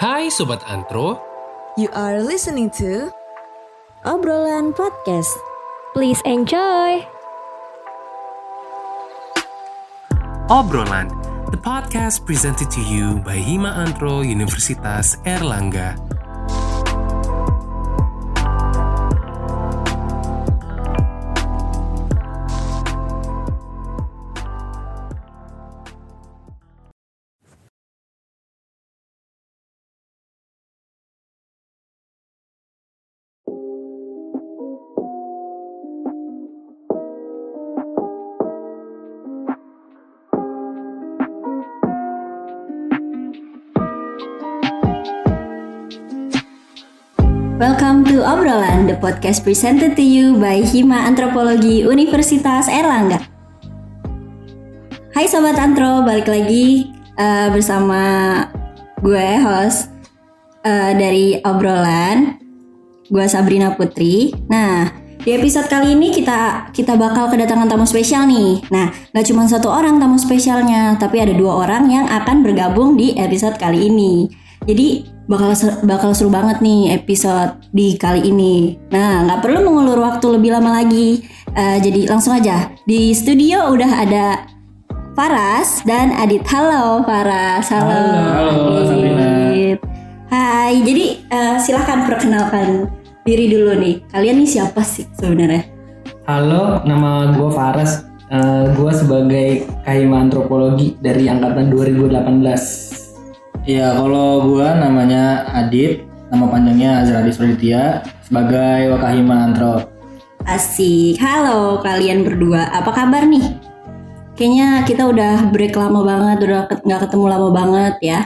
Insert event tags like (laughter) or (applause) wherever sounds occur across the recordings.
Hai Sobat Antro, You are listening to Obrolan Podcast. Please enjoy. Obrolan, the podcast presented to you by Hima Antro Universitas Erlangga. Podcast presented to you by Hima Antropologi Universitas Erlangga. Hai Sobat Antro, balik lagi eh, bersama gue host eh, dari Obrolan, gue Sabrina Putri. Nah, di episode kali ini kita kita bakal kedatangan tamu spesial nih. Nah, nggak cuma satu orang tamu spesialnya, tapi ada dua orang yang akan bergabung di episode kali ini. Jadi bakal ser- bakal seru banget nih episode di kali ini. Nah, nggak perlu mengulur waktu lebih lama lagi. Eh, jadi langsung aja di studio udah ada Faras dan Adit. Halo Faras. Halo. Halo, Sabrina. Adit. Hai. Jadi eh, silahkan perkenalkan diri dulu nih. Kalian nih siapa sih sebenarnya? Halo, nama gue Faras. gue sebagai Kahima Antropologi dari angkatan 2018. Iya, kalau gua namanya Adit, nama panjangnya Azradi Praditya sebagai Wakahima Antro. Asik. Halo kalian berdua. Apa kabar nih? Kayaknya kita udah break lama banget, udah nggak ketemu lama banget ya.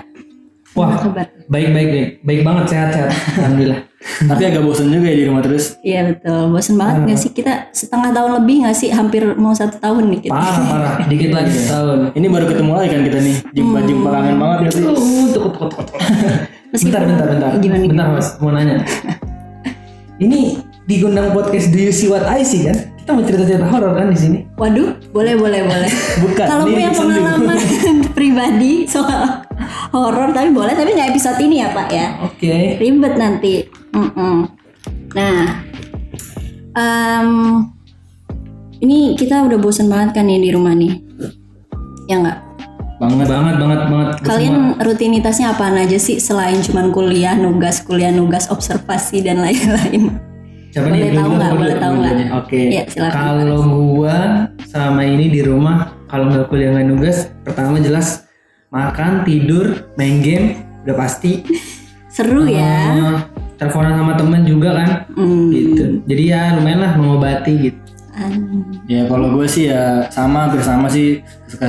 Wah, Apa kabar? baik banget sehat sehat. (laughs) Alhamdulillah. (laughs) Tapi agak bosen juga ya di rumah terus. Iya betul. Bosen banget nggak sih kita setengah tahun lebih nggak sih? Hampir mau satu tahun nih kita. Parah parah, (laughs) dikit lagi setahun. Ini baru ketemu lagi kan kita nih. Jumpa jumpa kangen banget ya sih. Uh, tukut tukut. (laughs) Meskipun- Bentar bentar bentar. Gimana, bentar mas, mau nanya. Ini digundang podcast Do You See What I See kan? Kita mau cerita-cerita horor kan di sini. Waduh, boleh boleh boleh. Bukan. Kalau punya pengalaman (laughs) pribadi soal horor tapi boleh, tapi nggak episode ini ya Pak ya. Oke. ribet nanti. Mm-mm. Nah, em, ini kita udah bosen banget kan nih di rumah nih, ya nggak? Banget. Banget banget banget. Kalian rutinitasnya apaan aja sih selain cuman kuliah, nugas, kuliah, nugas, observasi dan lain-lain? Siapa Boleh nih? tahu nggak? Boleh tahu nggak? aja. Oke. Iya, silakan, Kalau gua sama ini di rumah, kalau nggak kuliah nggak nugas, pertama jelas makan, tidur, main game, udah pasti. (laughs) Seru ya. Eh, teleponan sama temen juga kan, Hmm. gitu. Jadi ya lumayan lah mengobati gitu. An- Ya kalau gue sih ya sama hampir sama sih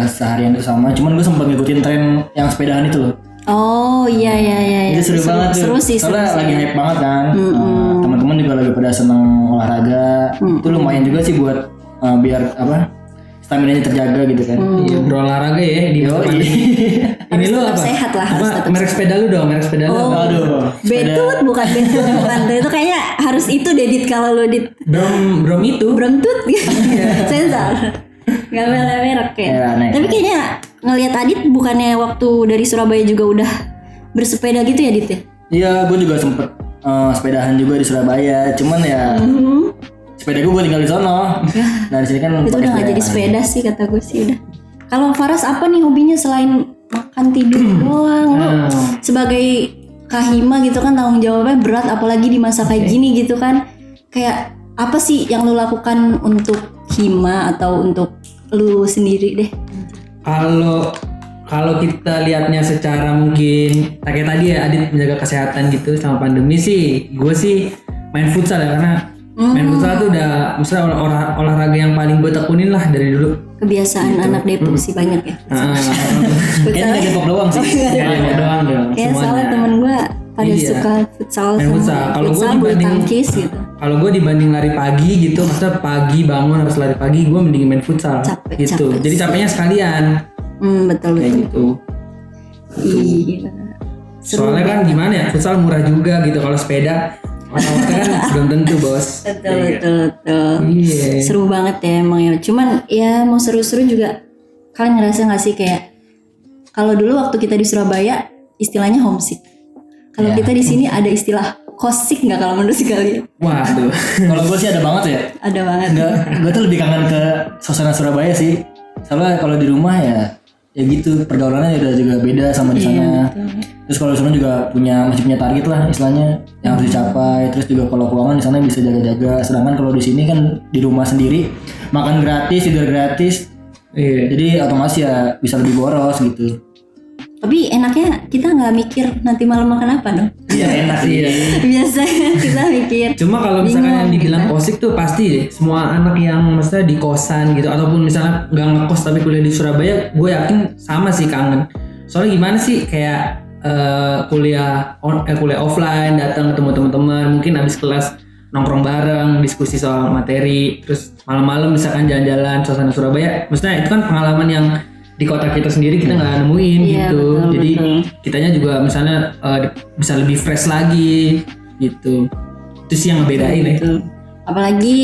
seharian itu sama. Cuman gue sempat ngikutin tren yang sepedaan itu loh. Oh iya iya iya. iya. Itu seru, banget tuh. Seru sih, seru Soalnya sih. lagi hype banget kan. Eh, Teman-teman juga lagi pada seneng olahraga. Itu lumayan juga sih buat eh, biar apa? Stamina terjaga gitu kan. Iya berolahraga ya di Yoi. pandemi. Ini (laughs) lu apa? sehat lah, harus Apa? tetap Merek sepeda lu dong, merek sepeda lu. Oh. Aduh. Betut bukan betut bukan tuh. Itu kayaknya harus itu deh dit kalau lo dit Brom brom itu. Bremtut (laughs) (laughs) sensor nggak boleh merek ya Ya, aneh. tapi kayaknya ngelihat Adit bukannya waktu dari Surabaya juga udah bersepeda gitu ya Dit ya? Iya, gue juga sempet eh, sepedahan juga di Surabaya. Cuman ya sepeda gue tinggal di sono. (laughs) Nah di sini kan itu udah nggak jadi sepeda sih kata gue sih udah. Kalau Faras apa nih hobinya selain makan tidur doang? Lo Nah. sebagai kahima gitu kan tanggung jawabnya berat apalagi di masa kayak gini gitu kan. Kayak apa sih yang lo lakukan untuk hima atau untuk lu sendiri deh Kalau kalau kita lihatnya secara mungkin kayak tadi ya Adit menjaga kesehatan gitu sama pandemi sih, gue sih main futsal ya karena main futsal tuh udah misalnya olah, olah- olahraga yang paling gue tekunin lah dari dulu. kebiasaan anak Depok sih banyak ya Nah, (laughs) Kayaknya nggak Depok doang sih. ya, ya doang dong Ya soalnya semuanya. temen gue pada Iya. suka futsal Main futsal. Kalau bulu dibanding- tangkis gitu. Kalau gue dibanding lari pagi gitu, maksudnya pagi bangun harus lari pagi, gue mending main futsal Capek, gitu. capek Jadi capeknya sekalian Hmm betul kayak betul. gitu. Iya. Seru Soalnya kan gimana ya, futsal murah juga gitu. Kalau sepeda, ongkosnya kan (laughs) belum tentu bos. Betul betul betul. Iya. Seru banget ya emang ya. Cuman ya mau seru-seru juga kalian ngerasa nggak sih kayak kalau dulu waktu kita di Surabaya istilahnya homesick. Kalau Ya. kita di sini ada istilah kosik nggak kalau menurut kalian? Waduh. (laughs) Kalau gue sih ada banget ya. Ada banget. Enggak, gue tuh lebih kangen ke suasana Surabaya sih. Soalnya kalau di rumah ya ya gitu pergaulannya udah juga beda sama di sana. Terus kalau di sana juga punya masih punya target lah istilahnya yang harus dicapai. Terus juga kalau keuangan di sana bisa jaga-jaga. Sedangkan kalau di sini kan di rumah sendiri makan gratis, tidur gratis. Iya. Jadi otomatis ya bisa lebih boros gitu. Tapi enaknya kita nggak mikir nanti malam makan apa dong. Iya (laughs) enak sih. Biasanya kita mikir. Cuma kalau misalkan Bingung yang dibilang kita. kosik tuh pasti deh semua anak yang maksudnya di kosan gitu ataupun misalnya nggak ngekos tapi kuliah di Surabaya, gue yakin sama sih kangen. Soalnya gimana sih kayak eh, kuliah on, eh, kuliah offline datang ketemu teman-teman mungkin habis kelas nongkrong bareng diskusi soal materi terus malam-malam misalkan jalan-jalan suasana Surabaya maksudnya itu kan pengalaman yang di kota kita sendiri kita nggak nemuin Iya, gitu betul, jadi betul. kitanya juga misalnya eh, bisa lebih fresh lagi gitu itu sih yang ngebedain ya Gitu. Apalagi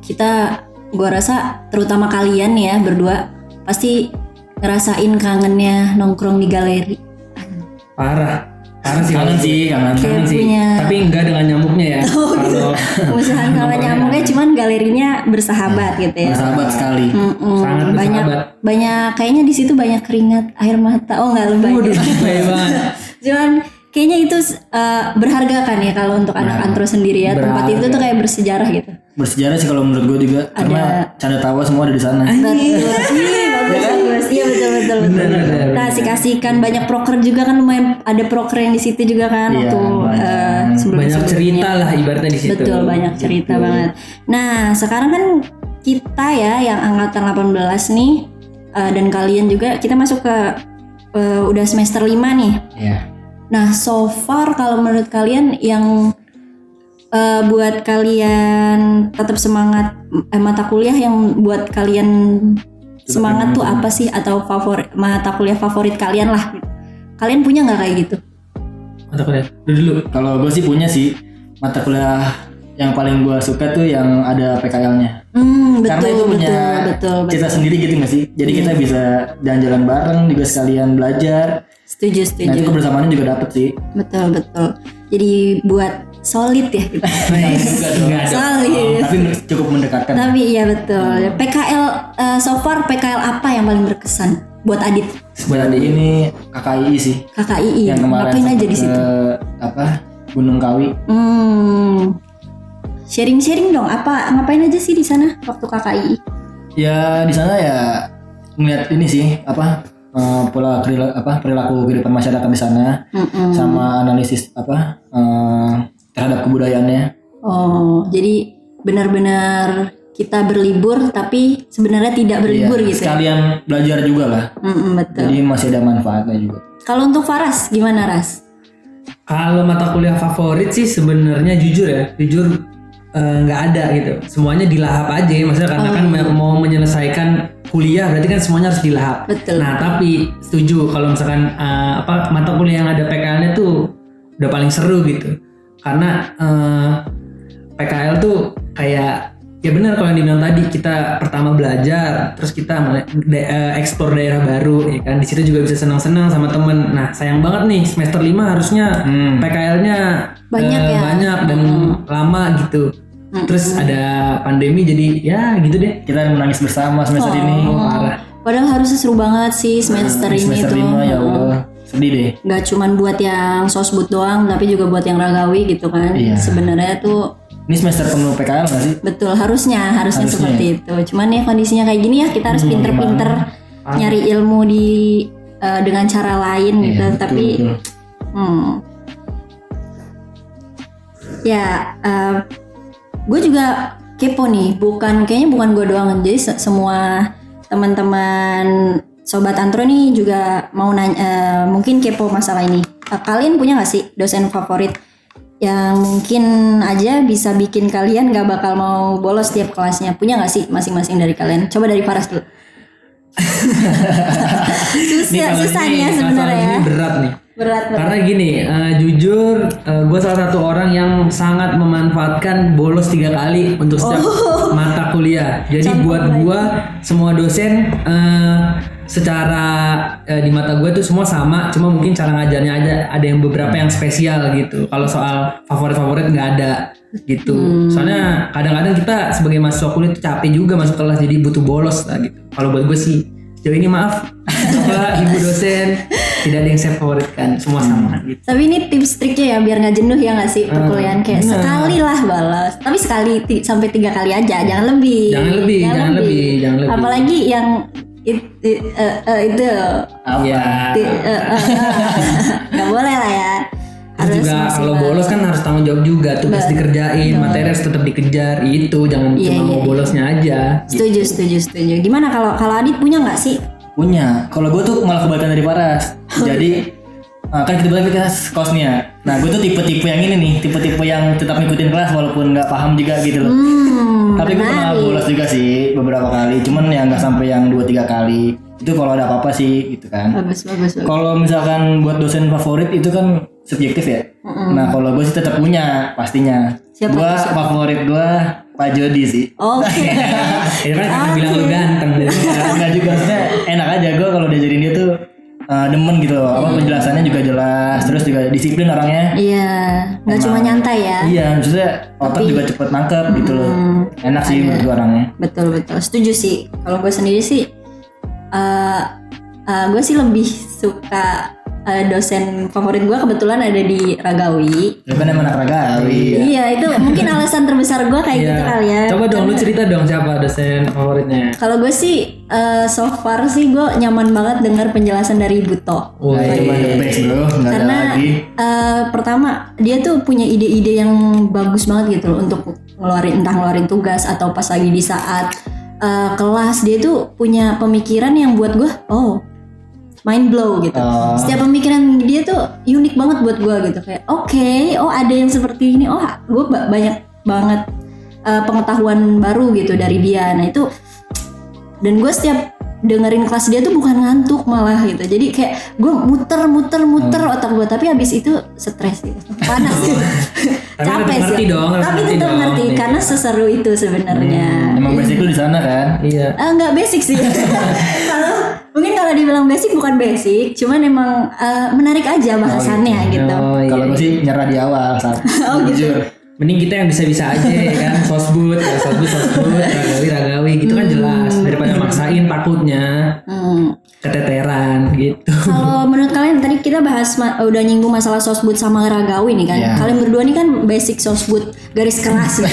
kita gua rasa terutama kalian ya berdua pasti ngerasain kangennya nongkrong di galeri. parah parah sih Kangen sih, kangen. Kangen sih. punya tapi enggak dengan nyamuknya ya. (laughs) Kalau musuhan (laughs) sama nyamuknya cuman galerinya bersahabat gitu ya. Sahabat sekali. Mm-mm. Sangat banyak bersahabat. banyak kayaknya di situ banyak keringat air mata. Oh nggak lebay waduh (laughs) banget cuman kayaknya itu uh, berharga kan ya kalau untuk anak antro sendiri ya. Tempat itu tuh kayak bersejarah gitu. Bersejarah sih kalau menurut gue juga. Karena canda tawa semua ada di sana. betul. Ih, bagus bagus iya betul betul betul nah kasihkan banyak proker juga kan lumayan ada proker yang di situ juga kan Iya, waktu banyak. uh, sebelum banyak cerita lah ibaratnya di situ Betul banyak cerita banget. Nah sekarang kan kita ya yang angkatan 18 nih eh, dan kalian juga kita masuk ke eh, udah semester 5 nih. Iya. Nah so far kalau menurut kalian yang eh, buat kalian tetap semangat eh, mata kuliah yang buat kalian semangat tuh apa sih atau favorit mata kuliah favorit kalian lah? Kalian punya nggak kayak gitu? mata kuliah dulu dulu Kalau gue sih punya sih mata kuliah yang paling gue suka tuh yang ada PKL-nya. Hmm betul Karena itu punya betul betul betul. cerita sendiri gitu gak sih? Jadi kita bisa jalan-jalan bareng juga sekalian belajar. Setuju Nah setuju. itu kebersamaannya juga dapet sih. Betul betul. Jadi buat solid ya solid. Tapi cukup mendekatkan. Tapi iya betul. PKL eh, so far PKL apa yang paling berkesan buat Adit? Buat adik ini KKI sih. KKI. Yang kemarin Ngapain aja di situ? ke apa Gunung Kawi. Hmm. Sharing-sharing dong. Apa ngapain aja sih di sana waktu KKI? Ya di sana ya ngeliat ini sih apa eh, pola perilaku, apa perilaku kehidupan masyarakat di sana Mm-mm. sama analisis apa eh, terhadap kebudayaannya. Oh, jadi benar-benar kita berlibur tapi sebenarnya tidak berlibur Iya, gitu. ya? Sekalian belajar juga lah. Mm-mm, betul. Jadi masih ada manfaatnya juga. Kalau untuk Faras gimana Ras? Kalau mata kuliah favorit sih sebenarnya jujur ya, jujur eh, nggak ada gitu. Semuanya dilahap aja, maksudnya karena kan mau menyelesaikan kuliah berarti kan semuanya harus dilahap. Betul. Nah tapi setuju kalau misalkan eh, apa mata kuliah yang ada PKL-nya tuh udah paling seru gitu, karena eh, PKL tuh kayak ya benar kalau yang dibilang tadi kita pertama belajar terus kita mulai da- eh, daerah baru ya kan di situ juga bisa senang-senang sama temen nah sayang banget nih semester 5 harusnya Hmm. PKL-nya Banyak eh, ya. banyak dan lama gitu terus ada pandemi jadi ya gitu deh Kita menangis bersama semester ini. parah Padahal harusnya seru banget sih semester ini Nah, semester tuh. 5 ya Allah. Sedih deh. Gak cuman buat yang sosbud doang, tapi juga buat yang ragawi gitu kan. Iya. Sebenarnya tuh Ini semester penuh PKL gak sih? betul harusnya harusnya Harusnya. seperti itu. Cuman ya kondisinya kayak gini ya kita harus pinter-pinter nyari ilmu di eh, dengan cara lain gitu. Iya, tapi betul. hmm. ya gue juga kepo nih. Bukan kayaknya bukan gue doang. Jadi se- semua teman-teman sobat antro nih juga mau nanya eh, mungkin kepo masalah ini. Eh, kalian punya gak sih dosen favorit yang mungkin aja bisa bikin kalian gak bakal mau bolos tiap kelasnya? Punya gak sih masing-masing dari kalian? Coba dari Faras dulu. (laughs) Nih, susah, kalau susahnya ini sebenarnya masalah ya. ini berat nih Berat berat. Karena gini, eh, jujur gue salah satu orang yang sangat memanfaatkan bolos tiga kali untuk setiap Oh. mata kuliah. Jadi buat gue semua dosen eh, secara eh, di mata gue tuh semua sama cuma mungkin cara ngajarnya aja ada yang beberapa yang spesial gitu. Kalau soal favorit favorit nggak ada gitu. Soalnya kadang-kadang kita sebagai mahasiswa kuliah tuh capek juga masuk kelas jadi butuh bolos lah gitu. Kalau buat gue sih jauh ini maaf. (laughs) Bapak ibu dosen tidak ada yang saya favoritkan. Semua sama gitu. Tapi ini tips triknya ya biar nggak jenuh ya nggak sih perkuliahan kayak benar. sekali lah balas. Tapi sekali sampai tiga kali aja, jangan lebih. Jangan lebih, jangan lebih, jangan lebih. Apalagi yang it- it- eh, eh, itu Iya. ti- eh, eh, eh. nggak boleh lah ya. Terus juga kalau bolos kan harus tanggung jawab juga tugas dikerjain materi harus tetap dikejar itu jangan Iya, cuma iya, mau iya. bolosnya aja Setuju, setuju, setuju. Gimana kalau kalau Adit punya nggak sih? Punya. Kalau gue tuh malah kebalikan dari Paras. Jadi ah, kan kita balik ke kos nih ya. Nah gue tuh tipe-tipe yang ini nih, tipe-tipe yang tetap ngikutin kelas walaupun nggak paham juga gitu loh. Hmm, Tapi gue pernah bolos juga sih beberapa kali, cuman ya nggak sampai yang dua tiga kali. Itu kalau ada apa-apa sih gitu kan. Bagus, bagus, bagus. Kalau misalkan buat dosen favorit itu kan subjektif ya. Nah kalau gue sih tetap punya pastinya. Siapa Gue siapa? favorit gue Pak Jody sih. Oke. (laughs) ya kan karena bilang lu ganteng Enggak juga maksudnya enak aja gue kalau diajarin dia tuh uh, demen gitu loh. Apa penjelasannya juga jelas, terus juga disiplin orangnya. Iya, nggak cuma nyantai ya. Iya, maksudnya otak juga cepet nangkep gitu loh. Enak sih menurut gue orangnya. Betul betul, setuju sih. Kalau gue sendiri sih, eh gue sih lebih suka eh, dosen favorit gue kebetulan ada di Ragawi. Lu kan emang anak ragawi. Iya itu mungkin alasan terbesar gue kayak gitu kali ya. Iya. coba dong lu Karena- cerita dong siapa dosen favoritnya Kalau gue sih eh, so far sih gue nyaman banget dengar penjelasan dari Buto. Wah, Nah, itu mah the best bro, nggak ada Karena lagi. eh, pertama dia tuh punya ide-ide yang bagus banget gitu loh untuk ngeluarin entah ngeluarin tugas atau pas lagi di saat eh, kelas dia tuh punya pemikiran yang buat gue oh mind blow gitu. Oh. Setiap pemikiran dia tuh unik banget buat gue gitu kayak oke oh ada yang seperti ini oh gue ba- banyak banget eh, pengetahuan baru gitu dari dia. Nah itu dan gue setiap dengerin kelas dia tuh bukan ngantuk malah gitu jadi kayak gue muter muter muter Hmm. otak gue tapi abis itu stres gitu panas (laughs) gitu capek sih dong, tapi tetap dong. ngerti Iya. karena seseru itu sebenarnya Emang basic lu di sana kan? iya Ah, nggak basic sih (laughs) kalau mungkin kalau dibilang basic bukan basic cuman emang eh, menarik aja bahasannya gitu oh, iya. Kalau gue sih nyerah di awal saat (laughs) Oh, gitu. jujur. mending kita yang bisa-bisa aja ya kan sosbud ya, sosbud sosbud ragawi ragawi gitu kan jelas maksain takutnya Hmm. keteteran gitu Kalau (laughs) menurut kalian tadi kita bahas udah nyinggung masalah sosbud sama ragawi nih kan. Iya. Kalian berdua nih kan basic sosbud garis keras ya.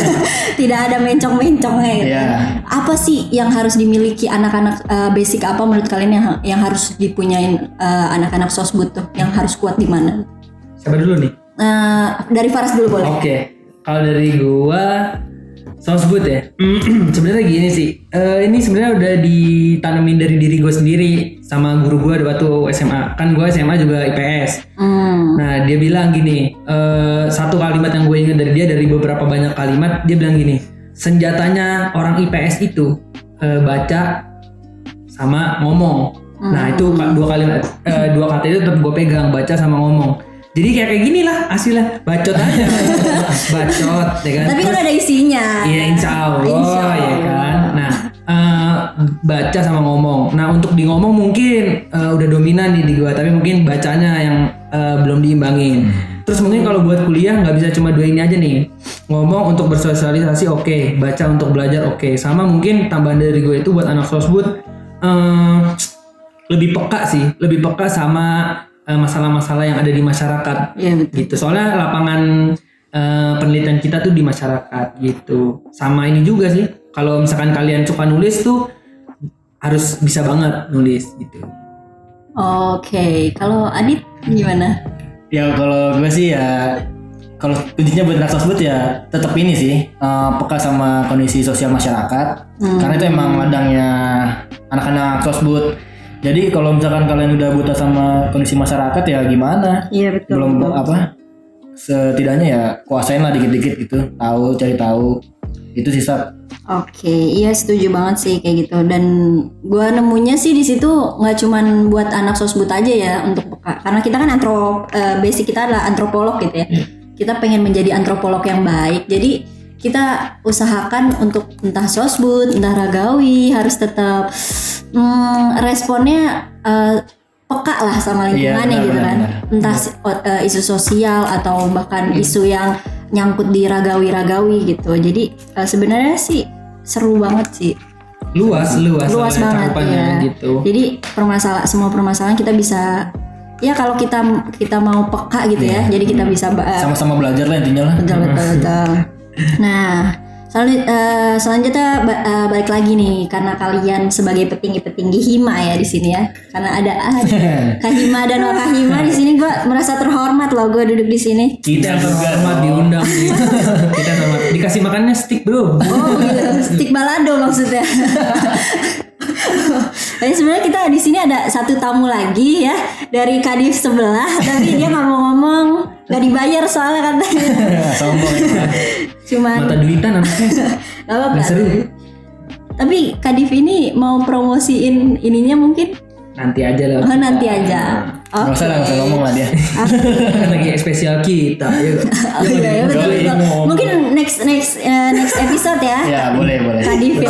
(laughs) Tidak ada mencong-mencongnya gitu. Iya. Apa sih yang harus dimiliki anak-anak eh, basic apa menurut kalian yang yang harus dipunyain eh, anak-anak sosbud tuh? Yang harus kuat di mana? siapa dulu nih Eh, dari Faras dulu boleh. Oke, kalau dari gua sosbud ya. (clears throat) sebenarnya gini sih. eh, ini sebenarnya udah ditanamin dari diri gue sendiri sama guru gua waktu SMA. Kan gua SMA juga IPS. Hmm. Nah, dia bilang gini, eh, satu kalimat yang gue ingat dari dia dari beberapa banyak kalimat, dia bilang gini, senjatanya orang IPS itu eh, baca sama ngomong. Nah, itu ka- dua kalimat eh, dua kata itu tetap gue pegang, baca sama ngomong. Jadi kayak kayak gini lah hasilnya, bacot aja. (laughs) bacot, ya kan? Tapi kan ada isinya. Iya insya Allah, Insya ya Allah. kan. Nah eh, baca sama ngomong. Nah untuk di ngomong mungkin eh, udah dominan nih di gua, tapi mungkin bacanya yang eh, belum diimbangin. Terus mungkin kalau buat kuliah nggak bisa cuma dua ini aja nih. Ngomong untuk bersosialisasi oke, baca untuk belajar oke. Sama mungkin tambahan dari gue itu buat anak sosbud eh, lebih peka sih, lebih peka sama masalah-masalah yang ada di masyarakat. Iya betul. gitu. Soalnya lapangan eh, penelitian kita tuh di masyarakat gitu. Sama ini juga sih. Kalau misalkan kalian suka nulis tuh harus bisa banget nulis gitu. Oke, kalau Adit gimana? Ya kalau gue sih ya kalau kuncinya buat anak sosbud ya tetap ini sih eh, peka sama kondisi sosial masyarakat. Karena itu emang ladangnya anak-anak sosbud. Jadi kalau misalkan kalian udah buta sama kondisi masyarakat ya gimana? Iya betul. Belum apa? Setidaknya ya kuasain lah dikit-dikit gitu, tahu cari tahu. Itu sih Sab. Oke, iya setuju banget sih kayak gitu. Dan gua nemunya sih di situ nggak cuman buat anak sosbud aja ya untuk peka. Karena kita kan antro eh, basic kita adalah antropolog gitu ya. Kita pengen menjadi antropolog yang baik. Jadi kita usahakan untuk entah sosbud, entah ragawi harus tetap mm, responnya eh, peka lah sama Iya, lingkungannya benar, gitu kan. Entah eh, isu sosial atau bahkan isu yang nyangkut di ragawi-ragawi gitu. Jadi eh, sebenarnya sih seru banget sih. luas luas Luas banget ya. gitu Jadi permasalahan semua permasalahan kita bisa ya kalau kita kita mau peka gitu ya. Jadi kita bisa ba- eh, Sama-sama belajar lah intinya lah. betul betul betul. (laughs) Nah, sel- eh, selanjutnya ba- eh, balik lagi nih karena kalian sebagai petinggi-petinggi hima ya di sini ya. Karena ada ada (laughs) Kahima dan Wakahima di sini gua merasa terhormat loh gue duduk di sini. kita terhormat diundang nih (laughs) kita terhormat dikasih makannya stick bro Oh gitu, stick balado maksudnya. (laughs) Tapi sebenarnya kita di sini ada satu tamu lagi ya dari Kadif sebelah, tapi dia nggak mau ngomong, nggak dibayar soalnya katanya. (laughs) Sombong. Cuman mata duitan anaknya (laughs) nggak apa-apa. Tapi Kadif ini mau promosiin ininya mungkin nanti aja lah oh, nanti aja. Gak Oke. usah lah, gak usah ngomong lah dia. (laughs) lagi spesial kita Oh, iya, iya, betul, betul. Mungkin next next eh, next episode ya. Ya boleh boleh. Kadif ya.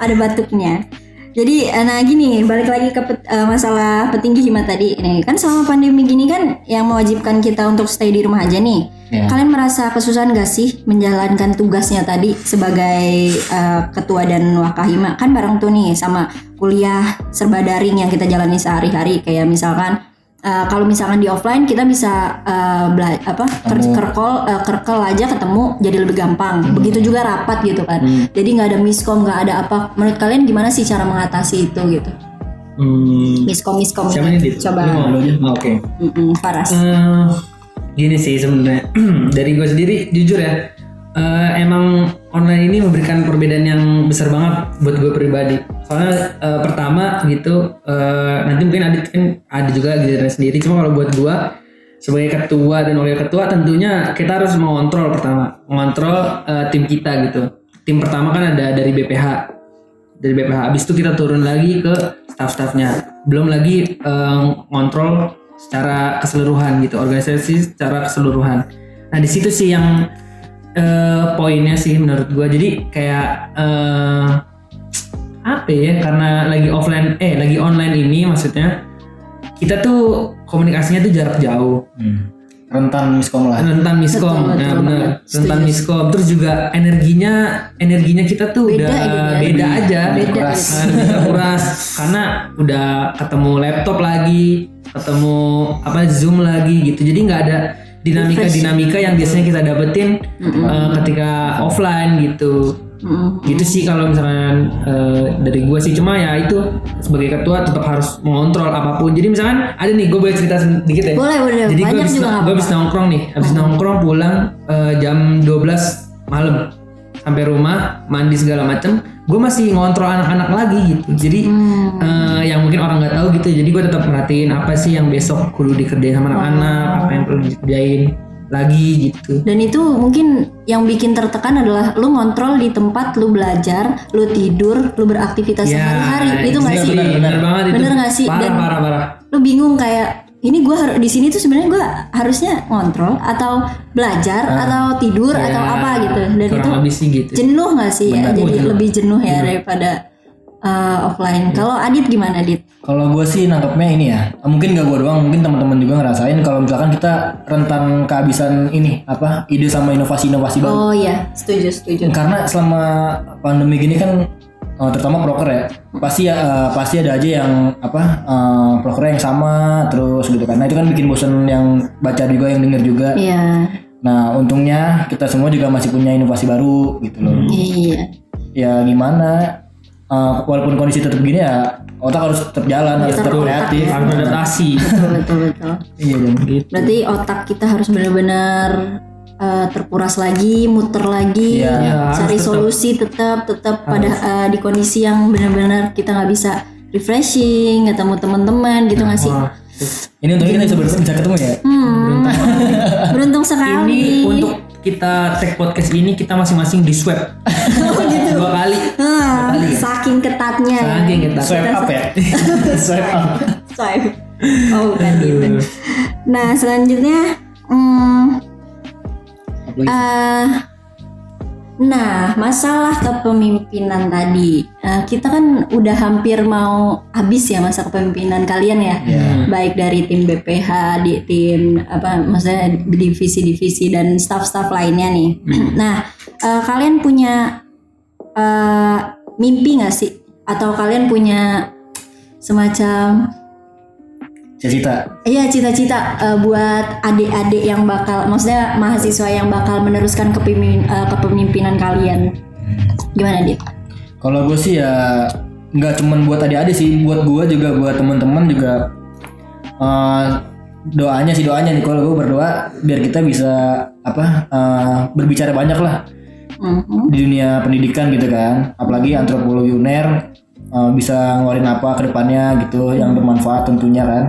Ada batuknya. Jadi eh, nah gini balik lagi ke pet- eh, masalah petinggi hima tadi nih kan selama pandemi gini kan yang mewajibkan kita untuk stay di rumah aja nih. Ya. Kalian merasa kesusahan gak sih menjalankan tugasnya tadi sebagai eh, ketua dan wakahima kan bareng tuh nih sama kuliah serba daring yang kita jalani sehari-hari kayak misalkan eh, kalau misalkan di offline kita bisa bela- apa ker- kerkol eh, kerkel aja ketemu jadi lebih gampang. Begitu juga rapat gitu kan. Jadi nggak ada miskom nggak ada apa. Menurut kalian gimana sih cara mengatasi itu gitu? hmm, Miskom miskom. siapa nih Dit? Coba. Lu ngomong aja oke Mm-mm, Faras. Eh, gini sih sebenarnya (clears throat) dari gue sendiri jujur ya eh, emang online ini memberikan perbedaan yang besar banget buat gue pribadi. Soalnya eh, pertama gitu eh, nanti mungkin Adit kan ada juga gitu sendiri. Cuma kalau buat gue sebagai ketua dan wakil ketua tentunya kita harus mengontrol pertama. Mengontrol eh, tim kita gitu. Tim pertama kan ada dari BPH dari BPH habis itu kita turun lagi ke staff-staffnya. Belum lagi ngontrol secara keseluruhan gitu. Organisasi secara keseluruhan. Nah di situ sih yang eh, poinnya sih menurut gua jadi kayak eh, apa ya karena lagi offline eh lagi online ini maksudnya kita tuh komunikasinya tuh jarak jauh Hmm. Rentan miskom lah. rentan miskom betul nah banget. rentan miskom terus juga energinya energinya kita tuh Beda udah ya. beda aja Beda, Kuras. Nah, terkuras karena udah ketemu laptop lagi ketemu apa zoom lagi gitu jadi nggak ada dinamika dinamika yang biasanya kita dapetin eh, ketika offline gitu. Mm-mm. gitu sih kalau misalkan eh, dari gue sih. Cuma ya itu sebagai ketua tetap harus mengontrol apa pun. Jadi misalkan ada nih gue boleh cerita sedikit ya? Boleh, boleh. jadi gue habis, gue habis nongkrong nih. Habis nongkrong pulang eh, jam 12 malam. Sampai rumah mandi segala macem gue masih ngontrol anak-anak lagi gitu jadi Hmm. eh, yang mungkin orang nggak tahu gitu jadi gue tetap merhatiin apa sih yang besok kudu dikerjain sama anak-anak apa yang perlu dikerjain lagi gitu Dan itu mungkin yang bikin tertekan adalah lu ngontrol di tempat lu belajar, lu tidur, lu beraktivitas Ya, sehari-hari. Itu nggak sih? bener, bener banget itu. Bener nggak sih? Parah, Dan- parah, parah. Lu bingung kayak ini gua harus di sini tuh sebenarnya gua harusnya ngontrol atau belajar atau tidur Ya, atau apa gitu. Dan itu lebih sih gitu. jenuh nggak sih ya? Bener. Jadi jenuh. lebih jenuh ya daripada uh, offline. Kalau Adit gimana Adit? Kalau gue sih nangkepnya ini ya, mungkin gak gue doang, mungkin teman-teman juga ngerasain kalau misalkan kita rentan kehabisan ini apa ide sama inovasi-inovasi baru. Oh iya, setuju setuju. Karena selama pandemi gini kan, eh, terutama broker ya, pasti ya eh, pasti ada aja yang apa eh, broker yang sama terus gitu kan. Nah itu kan bikin bosen yang baca juga, yang denger juga. Iya, Nah untungnya kita semua juga masih punya inovasi baru gitu loh. iya. Ya gimana? eh, walaupun kondisi tetap gini ya, otak harus tetap jalan, harus tetap kreatif. harus beradaptasi Betul betul betul. Iya dan gitu. Berarti otak kita harus benar-benar uh, terkuras lagi, muter lagi, Iya. Ya, harus cari tetap. solusi tetap tetap pada uh, di kondisi yang benar-benar kita nggak bisa refreshing, ketemu teman-teman gitu nggak sih? Wah, ini untungnya kita bisa, bisa ketemu ya. Hmm, beruntung (laughs) ini sekali. untuk kita take podcast ini kita masing-masing di swab (laughs) dua kali Ah, saking ketatnya ya. saking kita Swipe up ya. (laughs) Swipe up. Swipe. Oh bukan gitu. Nah selanjutnya, hmm, Apalagi? eh, Nah, masalah kepemimpinan tadi, eh, kita kan udah hampir mau habis ya masa kepemimpinan kalian ya, baik dari tim BPH, di tim apa, maksudnya divisi-divisi dan staff-staff lainnya nih. nah, eh, kalian punya eh, mimpi nggak sih? Atau kalian punya semacam Cita-cita. Iya cita-cita eh, buat adik-adik yang bakal, maksudnya mahasiswa yang bakal meneruskan kepemimpin- eh, kepemimpinan kalian. Gimana dit? Kalau gue sih ya nggak cuman buat adik-adik sih, buat gue juga buat teman-teman juga eh, doanya sih doanya nih kalau gue berdoa biar kita bisa apa eh, berbicara banyak lah Mhm. di dunia pendidikan gitu kan, apalagi antropologi uner eh, bisa ngeluarin apa ke depannya gitu yang bermanfaat tentunya kan.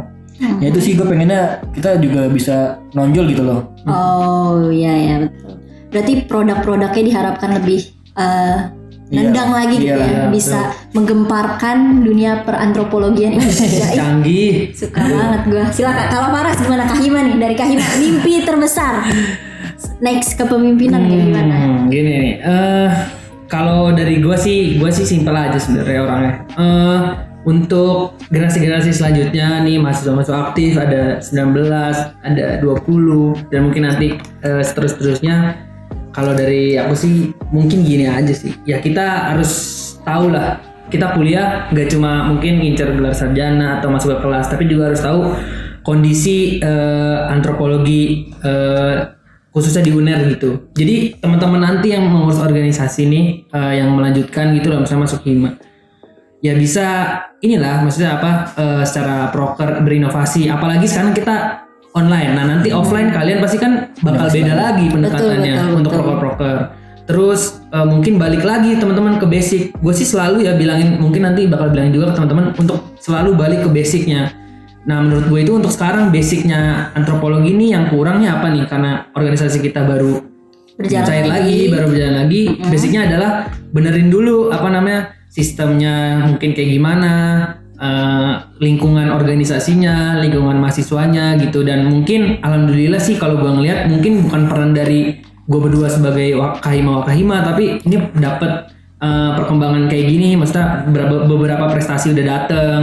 Ya itu sih gue pengennya kita juga bisa nonjol gitu loh. Oh iya ya betul. Berarti produk-produknya diharapkan lebih Iya, nendang lagi gitu iya, ya, iya, bisa menggemparkan dunia perantropologian Indonesia. (laughs) Ih, Canggih. Suka banget gue. Silakan. Kalau Paras gimana Kahima nih dari Kahima mimpi (laughs) terbesar next kepemimpinan kayak gimana? Hmm, gini nih. Eh kalau dari gue sih, gue sih simpel aja sebenarnya orangnya. Eh untuk generasi-generasi selanjutnya nih mahasiswa-mahasiswa aktif ada 19, ada 20 dan mungkin nanti eh, seterus-terusnya kalau dari aku sih mungkin gini aja sih. Ya kita harus tahu lah kita kuliah nggak cuma mungkin ngincer gelar sarjana atau masuk ke kelas tapi juga harus tahu kondisi eh, antropologi eh, khususnya di UNER gitu. Jadi teman-teman nanti yang mengurus organisasi nih eh, yang melanjutkan gitu lah misalnya masuk hima ya bisa inilah maksudnya apa eh, secara proker berinovasi. Apalagi sekarang kita online. Nah nanti offline kalian pasti kan bakal beda lagi pendekatannya betul, untuk betul. proker-proker terus eh, mungkin balik lagi teman-teman ke basic. Gue sih selalu ya bilangin mungkin nanti bakal bilangin juga ke teman-teman untuk selalu balik ke basicnya. Nah menurut gue itu untuk sekarang basicnya antropologi ini yang kurangnya apa nih? Karena organisasi kita baru Berjalan cair lagi, baru berjalan lagi. Basicnya adalah benerin dulu apa namanya sistemnya mungkin kayak gimana, eh, lingkungan organisasinya, lingkungan mahasiswanya gitu. Dan mungkin alhamdulillah sih kalau gua ngelihat mungkin bukan peran dari gue berdua sebagai wakahima wakahima tapi ini dapat eh, perkembangan kayak gini, maksudnya beberapa, beberapa prestasi udah dateng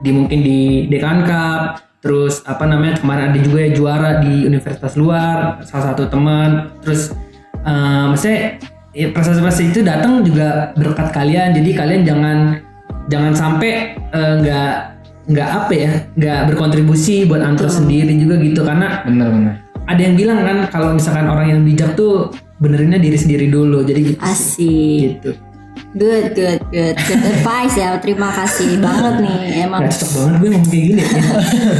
di mungkin di Dekan Cup terus apa namanya kemarin ada juga ya juara di universitas luar salah satu teman. Terus eh, maksudnya ya, prestasi-prestasi itu datang juga berkat kalian jadi kalian jangan jangan sampai eh, nggak nggak apa ya nggak berkontribusi buat antro sendiri juga gitu karena Bener-bener. ada yang bilang kan kalau misalkan orang yang bijak tuh benerinnya diri sendiri dulu jadi gitu sih. Asik. gitu Good, good, good, good advice ya. Terima kasih banget nih. Emang. Gak cocok banget gue ngomong kayak gini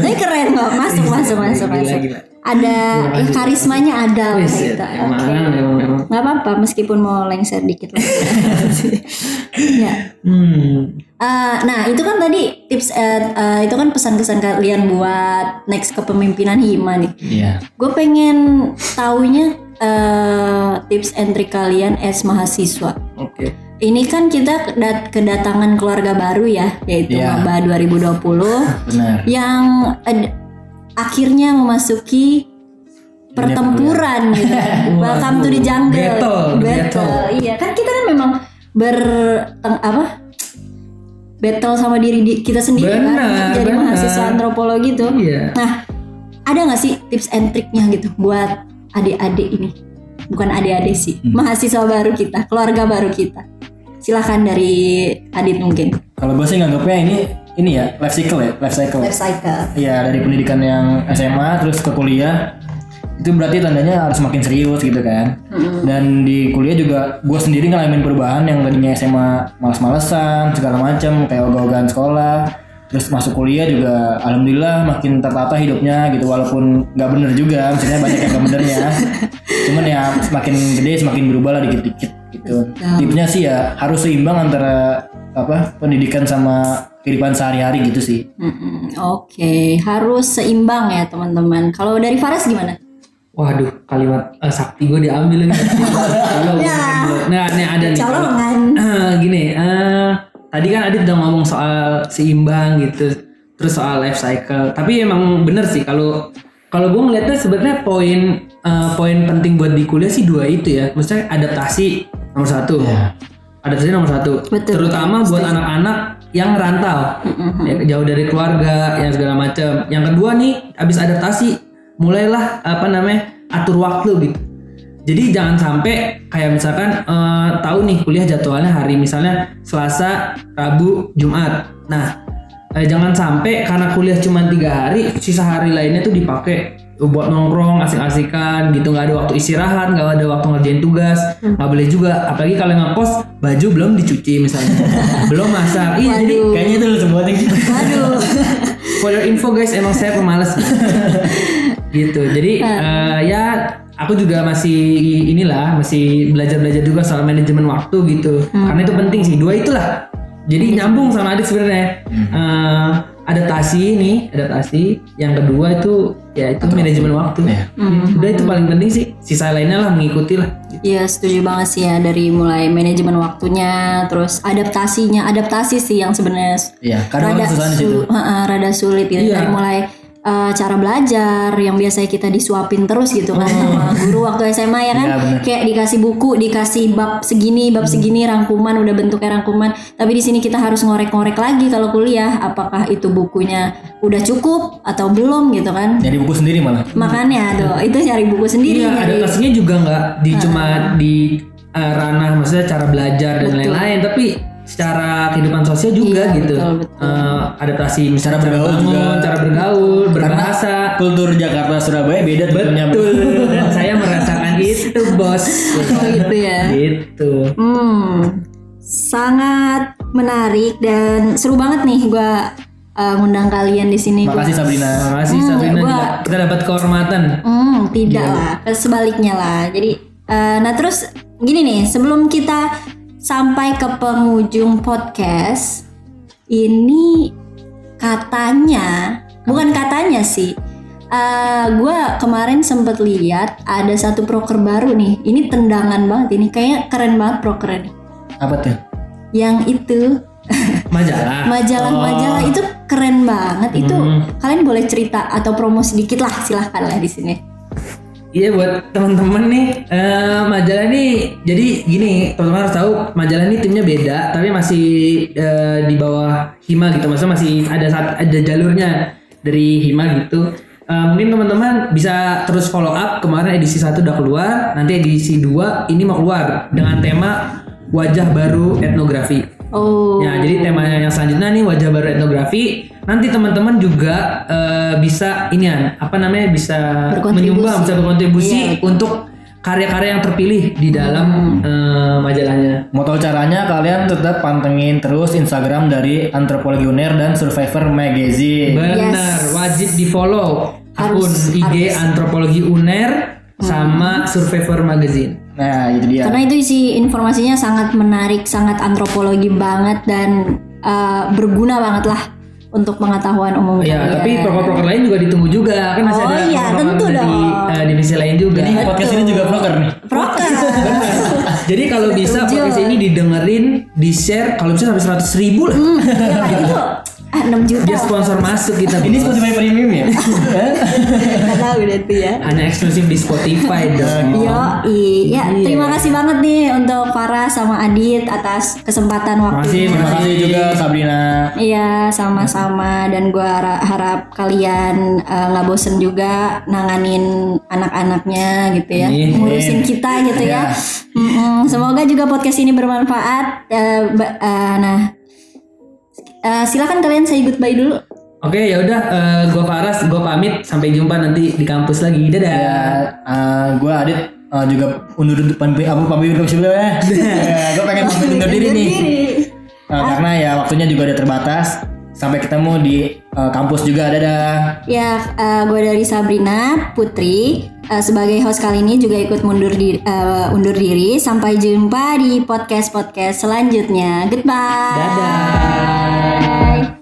Tapi keren kok. Masuk, masuk, masuk, Gila, masuk. gila. Ada ya karismanya ada lah gitu. emang, emang, emang. Nggak apa-apa meskipun mau lengser dikit lagi. (laughs) ya. Hmm. Eh, nah itu kan tadi tips eh, eh, itu kan pesan-pesan kalian buat next kepemimpinan Hima nih. Iya. Gue pengen taunya eh, tips and trick kalian as mahasiswa. Oke. Ini kan kita kedat- kedatangan keluarga baru ya, yaitu Iya. Maba 2020 Benar. yang ad- akhirnya memasuki pertempuran gitu. Welcome to the jungle. Battle, battle. Iya, kan kita kan memang ber apa? Battle sama diri di- kita sendiri kan Benar, untuk jadi benar. mahasiswa antropologi tuh. Iya. Nah, ada nggak sih tips and triknya gitu buat adik-adik ini? Bukan adik-adik sih, Hmm. mahasiswa baru kita, keluarga baru kita. Silahkan dari Adit mungkin. Kalau gue sih nganggapnya ini ini ya life cycle ya, life cycle. Life cycle. Iya dari pendidikan yang SMA terus ke kuliah itu berarti tandanya harus makin serius gitu kan. Dan di kuliah juga gue sendiri ngalamin perubahan yang tadinya SMA malas-malesan segala macam kayak ogah-ogahan sekolah. Terus masuk kuliah juga alhamdulillah makin tertata hidupnya gitu walaupun nggak bener juga, misalnya banyak yang nggak benernya. (laughs) Cuman ya semakin gede semakin berubah lah dikit-dikit gitu. Tipsnya sih ya harus seimbang antara apa pendidikan sama kehidupan sehari-hari gitu sih. Mm-mm, Oke, harus seimbang ya teman-teman. Kalau dari Faras gimana? Waduh, kalimat eh, sakti gue diambil lagi. Kalau gue Ya. makan dulu. Nah, ini ada nih. Colongan. Eh, gini, eh, tadi kan Adit udah ngomong soal seimbang gitu, terus soal life cycle. Tapi emang bener sih kalau kalau gue ngeliatnya sebenarnya poin eh, poin penting buat di kuliah sih dua itu ya. Maksudnya adaptasi nomor satu. Iya. Adaptasi nomor satu. Betul, Terutama buat anak-anak yang rantau, ya, jauh dari keluarga, yang segala macam. Yang kedua nih, abis adaptasi, mulailah apa namanya atur waktu gitu. Jadi jangan sampai kayak misalkan eh, tahu nih kuliah jadwalnya hari misalnya Selasa, Rabu, Jumat. Nah, eh, jangan sampai karena kuliah cuma tiga hari, sisa hari lainnya tuh dipakai buat nongkrong, asik-asikan gitu nggak ada waktu istirahat, nggak ada waktu ngerjain tugas, nggak boleh juga. Apalagi kalau ngekos baju belum dicuci misalnya, (laughs) belum masak. Iya jadi Kayaknya itu semua nih. Aduh. for your info guys emang saya pemalas. (laughs) Gitu. Jadi eh, ya aku juga masih inilah masih belajar belajar juga soal manajemen waktu gitu. Karena itu penting sih. Dua itulah. Jadi nyambung sama adik sebenarnya. Eh, adaptasi nih adaptasi. Yang kedua itu ya itu manajemen waktu. Iya. udah itu paling penting sih. Sisa lainnya lah mengikuti lah Iya setuju banget sih ya dari mulai manajemen waktunya, terus adaptasinya, adaptasi sih yang sebenarnya Iya, kadang rada, su- heeh, rada sulit gitu Iya. dari mulai eh, cara belajar yang biasanya kita disuapin terus gitu kan (laughs) sama guru waktu SMA ya kan? Iya, bener. kayak dikasih buku dikasih bab segini bab segini rangkuman udah bentuknya rangkuman. Tapi di sini kita harus ngorek-ngorek lagi kalau kuliah apakah itu bukunya udah cukup atau belum gitu kan? Jadi buku sendiri malah. makanya tuh itu cari buku sendiri Iya, adaptasinya juga nggak di cuma di eh, ranah maksudnya cara belajar dan lain-lain, tapi secara kehidupan sosial juga Iya, gitu. betul, betul. Eh, adaptasi misalnya Cara bergaul bangun, juga. cara bergaul, berbahasa. Kultur Jakarta Surabaya beda tentunya. Betul. Dan (laughs) saya merasakan itu, Bos. Oh, gitu ya Gitu. Hmm, sangat menarik dan seru banget nih gua uh, ngundang kalian di sini. Gua- Makasih Sabrina. Makasih Hmm, Sabrina gua- juga. Kita dapat kehormatan. Hmm, tidak lah, sebaliknya lah. Jadi, uh, nah terus gini nih, sebelum kita sampai ke penghujung podcast, ini katanya, bukan katanya sih. Uh, gue kemarin sempet lihat ada satu proker baru nih. Ini tendangan banget ini, kayaknya keren banget prokernya nih. Apa tuh? Yang itu (laughs) Majalah. majalah-majalah itu keren banget. Itu Hmm. kalian boleh cerita atau promosi dikit lah, silahkan lah di sini. Iya buat teman-teman nih eh, majalah ini jadi gini teman-teman harus tahu majalah ini timnya beda tapi masih eh, di bawah Hima gitu. Maksudnya masih ada ada jalurnya dari Hima gitu. Eh, mungkin teman-teman bisa terus follow up kemarin edisi 1 udah keluar nanti edisi 2 ini mau keluar dengan tema wajah baru etnografi. Oh, Ya, jadi temanya yang selanjutnya nih wajah baru etnografi. Nanti teman-teman juga eh, bisa ini apa namanya bisa Berkontribusi. menyumbang, bisa berkontribusi Iya. untuk karya-karya yang terpilih di dalam eh, majalahnya. Mau tahu caranya kalian tetap pantengin terus Instagram dari Antropologi Uner dan Survivor Magazine. Benar, wajib di follow akun Harus, IG Antropologi Uner sama Survivor Magazine. Nah, itu dia. karena itu isi informasinya sangat menarik, sangat antropologi banget dan uh, berguna banget lah untuk pengetahuan umum Ya, kalian. tapi proker-proker lain juga ditunggu juga kan masih Oh ada iya, tentu dari dong. eh, divisi lain juga. Jadi podcast ini juga broker nih. Proker. (laughs) Jadi kalau bisa podcast ini didengerin, di share, kalau bisa sampai 100 ribu lah. (laughs) ya kan itu 6 juta. Biar sponsor masuk kita. Ini. Spotify Premium ya? Nggak tahu deh tuh ya. hanya eksklusif di Spotify dong. Yo, ya Iya. terima kasih banget nih untuk Farah sama Adit atas kesempatan Terima kasih, waktunya. Terima kasih juga Sabrina. Iya, sama-sama dan gua hara- harap kalian eh, nggak bosen juga nanganin anak-anaknya gitu ya, ngurusin kita gitu ya. Mm-mm, semoga juga podcast ini bermanfaat. Eh, ba- eh, nah, eh, silakan kalian say goodbye dulu. Oke, ya udah eh, gua Faras, gua pamit sampai jumpa nanti di kampus lagi. Dadah. Ya, eh, gue Adit eh, juga undur pamit apa pamit sebelumnya. (laughs) ya, gue pengen pamit undur diri nih. Eh, karena ya waktunya juga udah terbatas. Sampai ketemu di eh, kampus juga. Dadah. Ya, gue dari Sabrina Putri eh, sebagai host kali ini juga ikut mundur di, eh, undur diri. Sampai jumpa di podcast podcast selanjutnya. Goodbye. Dadah.